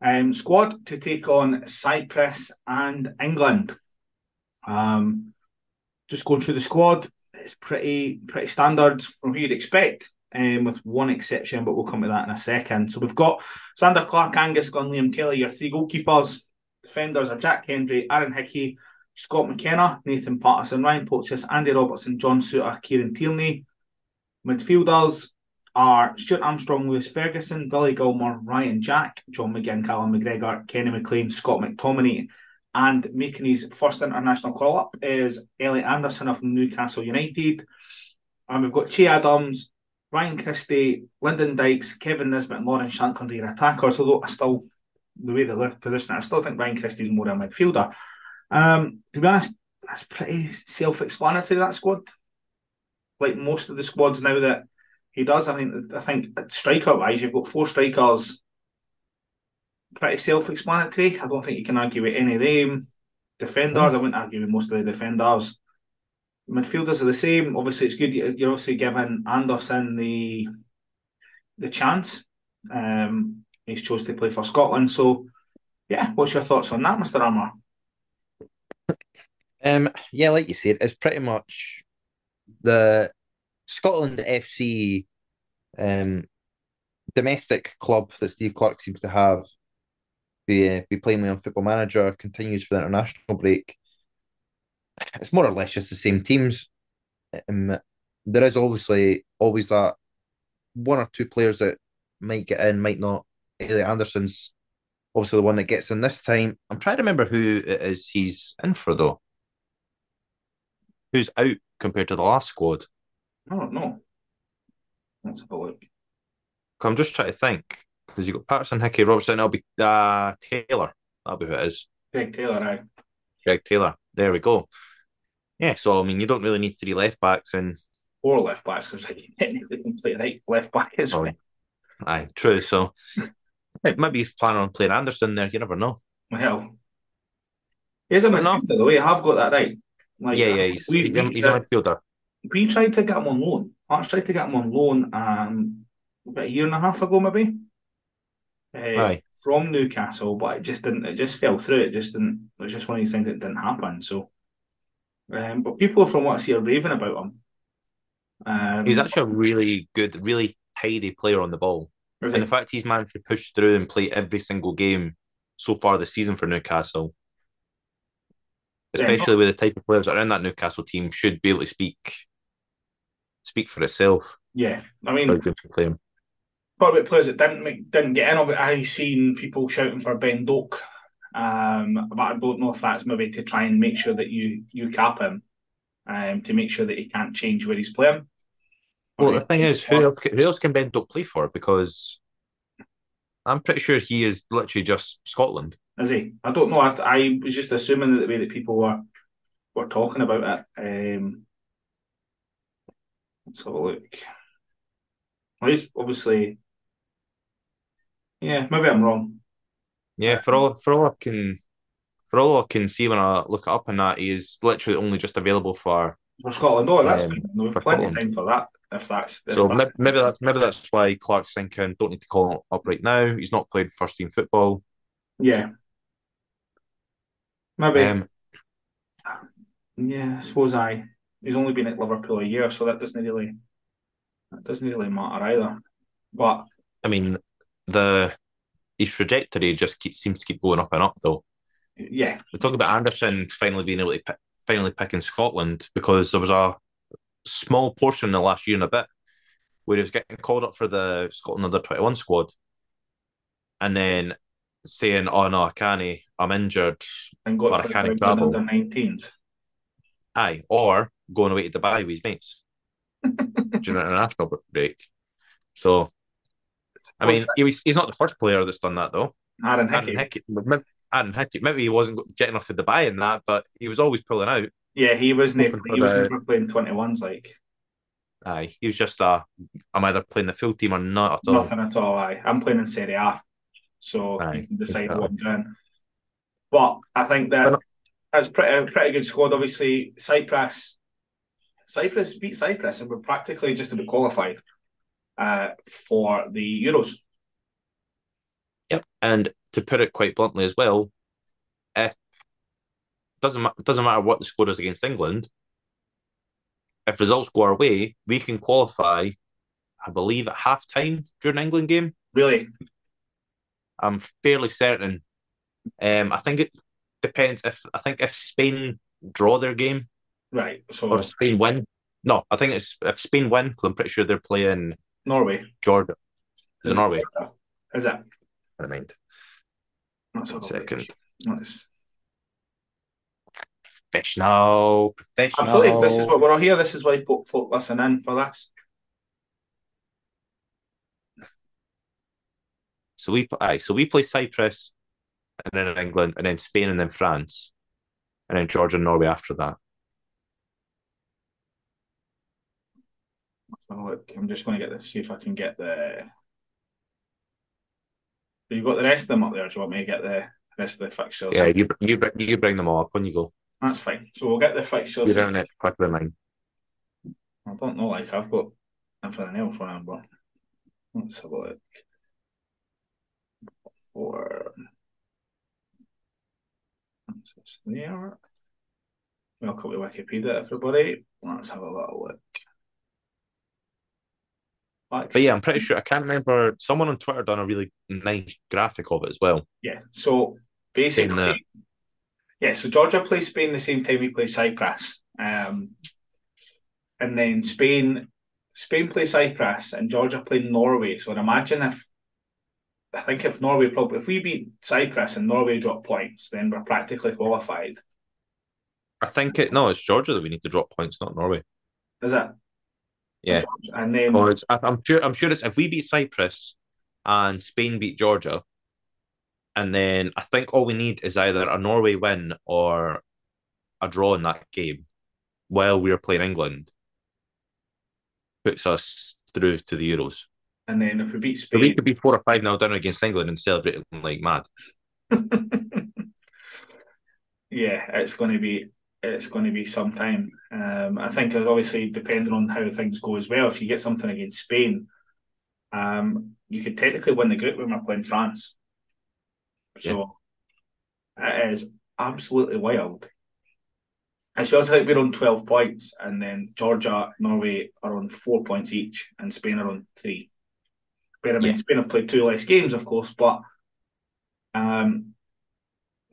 Speaker 1: um, squad to take on Cyprus and England. Um, just going through the squad, it's pretty pretty standard from who you'd expect, um, with one exception, but we'll come to that in a second. So we've got Zander Clark, Angus Gunn, Liam Kelly, your three goalkeepers. Defenders are Jack Hendry, Aaron Hickey, Scott McKenna, Nathan Patterson, Ryan Porteous, Andy Robertson, John Souttar, Kieran Tierney. Midfielders are Stuart Armstrong, Lewis Ferguson, Billy Gilmour, Ryan Jack, John McGinn, Callum McGregor, Kenny McLean, Scott McTominay. And making his first international call up is Elliot Anderson of Newcastle United. And we've got Che Adams, Ryan Christie, Lyndon Dykes, Kevin Nisbet, and Lawrence Shankland are attackers, although I still the way they position, I still think Ryan Christie's more a midfielder. Um, to be honest, that's pretty self-explanatory. That squad, like most of the squads now that he does. I mean, I think striker-wise, you've got four strikers. Pretty self-explanatory. I don't think you can argue with any of them. Defenders, mm. I wouldn't argue with most of the defenders. Midfielders are the same. Obviously, it's good you're obviously giving Anderson the the chance. Um, he's chose to play for Scotland. So, yeah, what's your thoughts on that, Mister Armour?
Speaker 2: Um, yeah, like you said, it's pretty much the Scotland FC um, domestic club that Steve Clarke seems to have be uh, be playing with on Football Manager continues for the international break. It's more or less just the same teams. Um, there is obviously always that one or two players that might get in, might not. Elliot Anderson's obviously the one that gets in this time. I'm trying to remember who it is he's in for though. Who's out compared to the last squad?
Speaker 1: I don't know. Let's have a look.
Speaker 2: I'm just trying to think because you've got Patterson, Hickey, Robertson. I'll be uh, Taylor. That'll be who it is.
Speaker 1: Greg Taylor, right?
Speaker 2: Greg Taylor. There we go. Yeah, so I mean, you don't really need three left backs and
Speaker 1: four left backs because technically can play right left back as well.
Speaker 2: Aye, true. So maybe he's planning on playing Anderson there. You never know.
Speaker 1: Well, he's a midfielder, the way I have got that right.
Speaker 2: Like, yeah, yeah, he's, we, he's, he's a midfielder.
Speaker 1: We tried to get him on loan. Hearts tried to get him on loan um, about a year and a half ago, maybe. Uh, from Newcastle, but it just didn't. It just fell through. It just didn't. It was just one of these things that didn't happen. So, um, but people from what I see are raving about him.
Speaker 2: Um, he's actually a really good, really tidy player on the ball, and the fact he's managed to push through and play every single game so far this season for Newcastle especially yeah, with the type of players that are in that Newcastle team, should be able to speak speak for itself.
Speaker 1: Yeah, I mean, good to play him. Talk about players that didn't make, didn't get in. I've seen people shouting for Ben Doak, um, but I don't know if that's maybe to try and make sure that you you cap him, um, to make sure that he can't change where he's playing.
Speaker 2: Well, the thing is, who else, who else can Ben Doak play for? Because I'm pretty sure he is literally just Scotland.
Speaker 1: Is he? I don't know. I, I was just assuming that the way that people were we're talking about it. Um, let's have a look. Well, he's obviously, yeah, maybe I'm wrong.
Speaker 2: Yeah, for all for all I can for all I can see when I look it up on that, he is literally only just available for
Speaker 1: For Scotland, oh, that's
Speaker 2: Um,
Speaker 1: fine. We've plenty of time for that. If that's if
Speaker 2: so
Speaker 1: that-
Speaker 2: may- maybe that's maybe that's why Clarke's thinking don't need to call him up right now. He's not played first team football.
Speaker 1: yeah, maybe.
Speaker 2: Um,
Speaker 1: yeah, I suppose I. He's only been at Liverpool a year, so that doesn't really that doesn't really matter either. But
Speaker 2: I mean, the his trajectory just keeps, seems to keep going up and up though.
Speaker 1: yeah,
Speaker 2: We talk about Anderson finally being able to pick, finally pick in Scotland because there was a small portion in the last year and a bit where he was getting called up for the Scotland under twenty one squad, and then saying, "Oh no, I can't. I'm injured."
Speaker 1: and got
Speaker 2: But I can't travel.
Speaker 1: under 19s.
Speaker 2: Aye, or going away to Dubai with his mates during an international break. So, I mean, he was, he's not the first player that's done that though.
Speaker 1: Aaron
Speaker 2: Aaron
Speaker 1: Hickey.
Speaker 2: Hickey, maybe, Aaron Hickey, maybe he wasn't getting off to Dubai in that, but he was always pulling out.
Speaker 1: Yeah, he wasn't. He was never playing 21s like
Speaker 2: Aye, he was just uh, I'm either playing the full team or not at all.
Speaker 1: nothing at all. I I'm playing in Serie A, so
Speaker 2: Aye,
Speaker 1: you can decide
Speaker 2: exactly.
Speaker 1: what doing. But I think that that's pretty pretty good squad. Obviously, Cyprus, Cyprus beat Cyprus, and we're practically just to be qualified uh, for the Euros.
Speaker 2: Yep. And to put it quite bluntly as well, if doesn't doesn't matter what the score is against England, if results go our way, we can qualify. I believe at half time during an England game.
Speaker 1: Really,
Speaker 2: I'm fairly certain. Um, I think it depends if I think if Spain draw their game
Speaker 1: right? So
Speaker 2: or Spain win. No, I think it's if Spain win because I'm pretty sure they're playing
Speaker 1: Norway.
Speaker 2: Jordan. Is it Norway?
Speaker 1: How's that?
Speaker 2: I mind.
Speaker 1: Let's a.
Speaker 2: Second.
Speaker 1: Let's-
Speaker 2: Professional, professional.
Speaker 1: Absolutely. This is what we're all here. This is why folk, folk listen in for this.
Speaker 2: So we aye, so we play Cyprus, and then England, and then Spain, and then France, and then Georgia and Norway after that.
Speaker 1: Let's have a look. I'm just going to get this. See if I can get the. You've got the rest of them up there. Do you want me to get the rest of the fixtures?
Speaker 2: Yeah, you you bring you bring them all up when you go.
Speaker 1: That's fine. So we'll get the fixtures.
Speaker 2: You're doing it quicker than mine.
Speaker 1: I don't know, like I've got everything else running, but let's have a look. For there. Welcome to Wikipedia, everybody. Let's have a little look.
Speaker 2: But yeah, I'm pretty sure I can't remember. Someone on Twitter done a really nice graphic of it as well.
Speaker 1: Yeah. So basically, yeah. So Georgia plays Spain the same time we play Cyprus, um, and then Spain, Spain play Cyprus, and Georgia play Norway. So I'd imagine if I think if Norway probably if we beat Cyprus and Norway drop points, then we're practically qualified.
Speaker 2: I think it. No, it's Georgia that we need to drop points, not Norway.
Speaker 1: Is it?
Speaker 2: Yeah.
Speaker 1: And then
Speaker 2: it's, I- I'm sure. I'm sure it's if we beat Cyprus and Spain beat Georgia, and then I think all we need is either a Norway win or a draw in that game while we are playing England. Puts us through to the Euros.
Speaker 1: And then if we beat
Speaker 2: Spain, we could be four or five now down against England and celebrating like mad.
Speaker 1: yeah, it's going to be it's going to be some time. Um, I think obviously depending on how things go as well. If you get something against Spain, um, you could technically win the group when we're playing France. So it is absolutely wild. Especially like we're on twelve points, and then Georgia, Norway are on four points each, and Spain are on three. Bear in mind,
Speaker 2: Yeah.
Speaker 1: Spain have played two less games, of course, but um,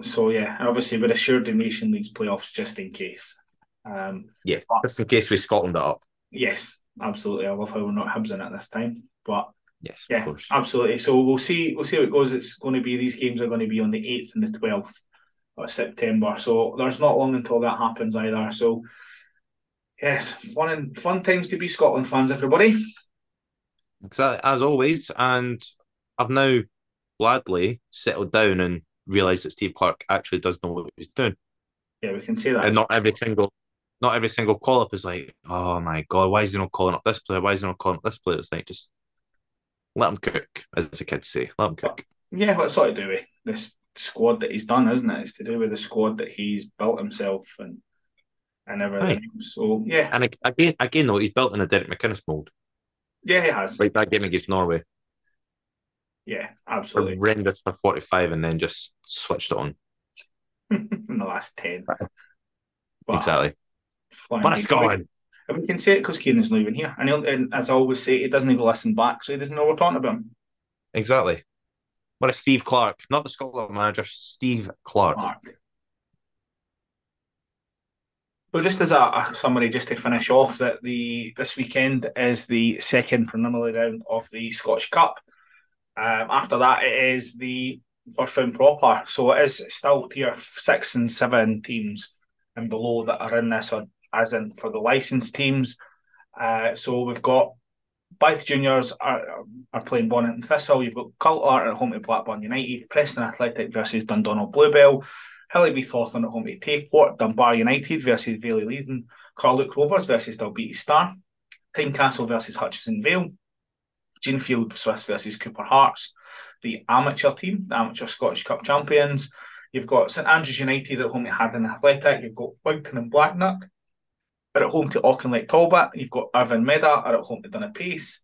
Speaker 1: so yeah, and obviously we're assured the Nation League's playoffs just in case. Um,
Speaker 2: Yeah, just in case we Scotland it up.
Speaker 1: yes, absolutely. I love how we're not Hibs in at this time, but
Speaker 2: Yes,
Speaker 1: yeah,
Speaker 2: of course.
Speaker 1: absolutely. So we'll see. We'll see how it goes. It's going to be these games are going to be on the eighth and the twelfth of September. So there's not long until that happens either. So yes, fun and fun times to be Scotland fans, everybody.
Speaker 2: So, as always, and I've now gladly settled down and realised that Steve Clarke actually does know what he's doing.
Speaker 1: Yeah, we can see that.
Speaker 2: And not every single not every single call up is like, oh my god, why is he not calling up this player? Why is he not calling up this player? It's like just let him cook, as the kids say. Let him cook.
Speaker 1: Yeah, it's sort of do with this squad that he's done, isn't it? It's to do with the squad that he's built himself and and everything.
Speaker 2: Right.
Speaker 1: So yeah,
Speaker 2: And again, again though, he's built in a Derek McInnes mold.
Speaker 1: Yeah, he has.
Speaker 2: Like that game against Norway,
Speaker 1: Yeah, absolutely.
Speaker 2: horrendous for forty five, and then just switched it on.
Speaker 1: In the last ten. But
Speaker 2: exactly. What god!
Speaker 1: And we can say it because Kieran's not even here, and, he'll, and as I always say, he doesn't even listen back, so he doesn't know we're talking about him.
Speaker 2: Exactly. What a Steve Clark, not the Scotland manager, Steve Clark.
Speaker 1: Mark. Well, just as a, a summary, just to finish off, that the this weekend is the second preliminary round of the Scottish Cup. Um, after that, it is the first round proper. So it is still tier six and seven teams and below that are in this, or as in for the licensed teams. Uh, so we've got Bath Juniors are, are playing Bonnyton Thistle. You've got Cult Art at home to Blackburn United, Preston Athletic versus Dundonald Bluebell, Hill of Beath Hawthorn at home to Tayport, Dunbar United versus Vale of Leithen, Carluke Rovers versus Dalbeattie Star, Tynecastle versus Hutchison Vale, Ginefield Swiss versus Cooper Hearts, the amateur team, the amateur Scottish Cup champions. You've got St Andrews United at home to Haddon Athletic. You've got Wigtown and Bladnoch are at home to Auchinleck Talbot. You've got Irvine Meadow are at home to Dunipace.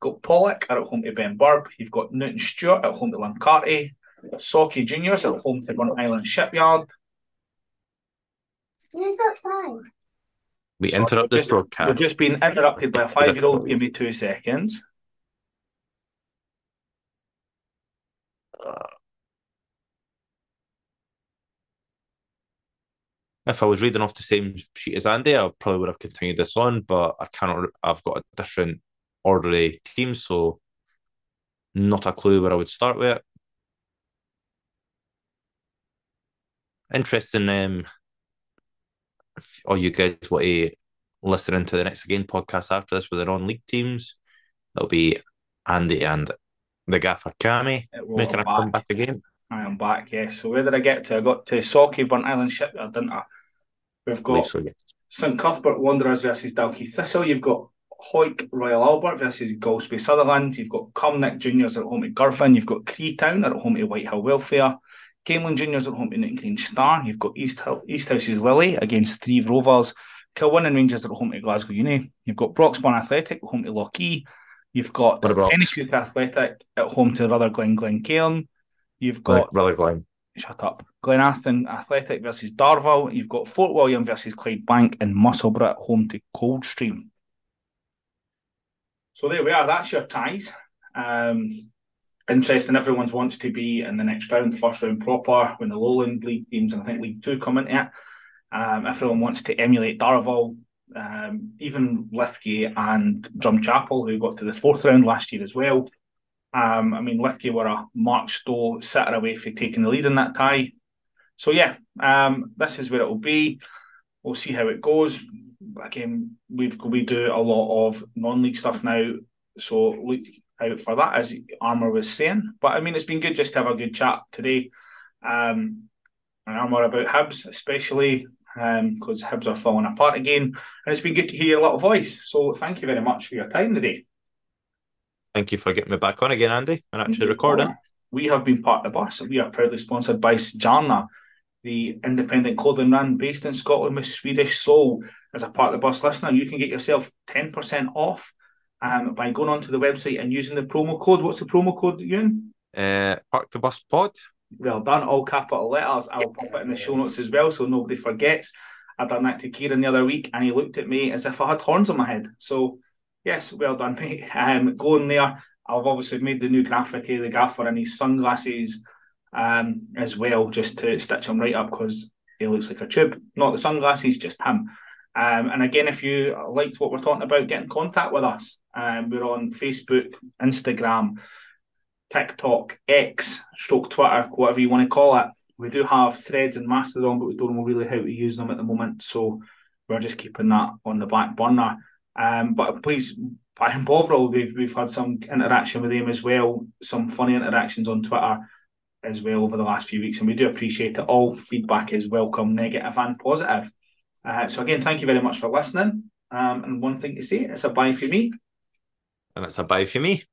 Speaker 1: Got Pollok are at home to Benburb. You've got Newton Stewart at home to Luncarty. Sauchie Juniors at home to Burntisland Shipyard.
Speaker 3: Who's outside?
Speaker 2: We
Speaker 1: Sorry,
Speaker 2: interrupt this
Speaker 1: just- We're just being interrupted by a five year old. Give me two seconds.
Speaker 2: If I was reading off the same sheet as Andy, I probably would have continued this on, but I cannot. I've got a different orderly team, so not a clue where I would start with. it. Interesting. Um, if all you guys want to listen into the next again podcast after this with their own league teams, that'll be Andy and the gaffer Cami making a
Speaker 1: back.
Speaker 2: comeback again.
Speaker 1: I am back, yes. So where did I get to? I got to Sauchie, Burnt Island Shipyard, didn't I? We've got
Speaker 2: so, yes.
Speaker 1: St Cuthbert Wanderers versus Dalkeith Thistle. You've got Hawick Royal Albert versus Golspie Sutherland. You've got Cumnock Juniors at home to Girvan. You've got Creetown at home to Whitehill Welfare. Camelon Juniors at home to Newtongrange Star. You've got East, Hill, East House's Lily against Threave Rovers. Kilwinning Rangers at home to Glasgow Uni. You've got Broxburn Athletic at home to Lochee. You've got
Speaker 2: about
Speaker 1: Athletic at home to Rutherglen Glencairn. You've got
Speaker 2: Brother Glenn?
Speaker 1: shut up. Glenafton Athletic versus Darvel. You've got Fort William versus Clydebank and Musselburgh at home to Coldstream. So there we are. That's your ties. Um, interesting. Everyone wants to be in the next round, first round proper, when the Lowland League teams and I think League Two come into it. Um, everyone wants to emulate Darvel. Um, even Lithgate and Drumchapel, who got to the fourth round last year as well. Um, I mean, Lithgate were a Mark Stowe sitter away for taking the lead in that tie. So yeah, um, this is where it will be. We'll see how it goes. Again, we've we do a lot of non-league stuff now, so out for that, as Armour was saying. But I mean, it's been good just to have a good chat today. Um, and Armour about Hibs, especially because Hibs are falling apart again, and it's been good to hear your little voice. So thank you very much for your time today.
Speaker 2: Thank you for getting me back on again, Andy, and actually recording.
Speaker 1: We have been Park the Bus. We are proudly sponsored by Jarna, the independent clothing brand based in Scotland with Swedish soul. As a Park the Bus listener, you can get yourself 10% off um, by going onto the website and using the promo code. What's the promo code, Ewan?
Speaker 2: Uh, Park the Bus Pod.
Speaker 1: Well done, all capital letters. I'll pop it in the show notes as well so nobody forgets. I done that to Kieran the other week and he looked at me as if I had horns on my head. So, yes, well done, mate. Um, go in there. I've obviously made the new graphic of the gaffer and his sunglasses um, as well, just to stitch him right up because he looks like a tube. Not the sunglasses, just him. Um, and again, if you liked what we're talking about, get in contact with us. Um, we're on Facebook, Instagram, TikTok, X, stroke Twitter, whatever you want to call it. We do have threads and Mastodon, but we don't know really how to use them at the moment. So we're just keeping that on the back burner. Um, but please, Brian Bovril, we've, we've had some interaction with him as well, some funny interactions on Twitter. as well over the last few weeks, and we do appreciate it. All feedback is welcome, negative and positive. Uh, so again, thank you very much for listening. Um, and one thing to say, it's a bye for me.
Speaker 2: And it's a bye for me.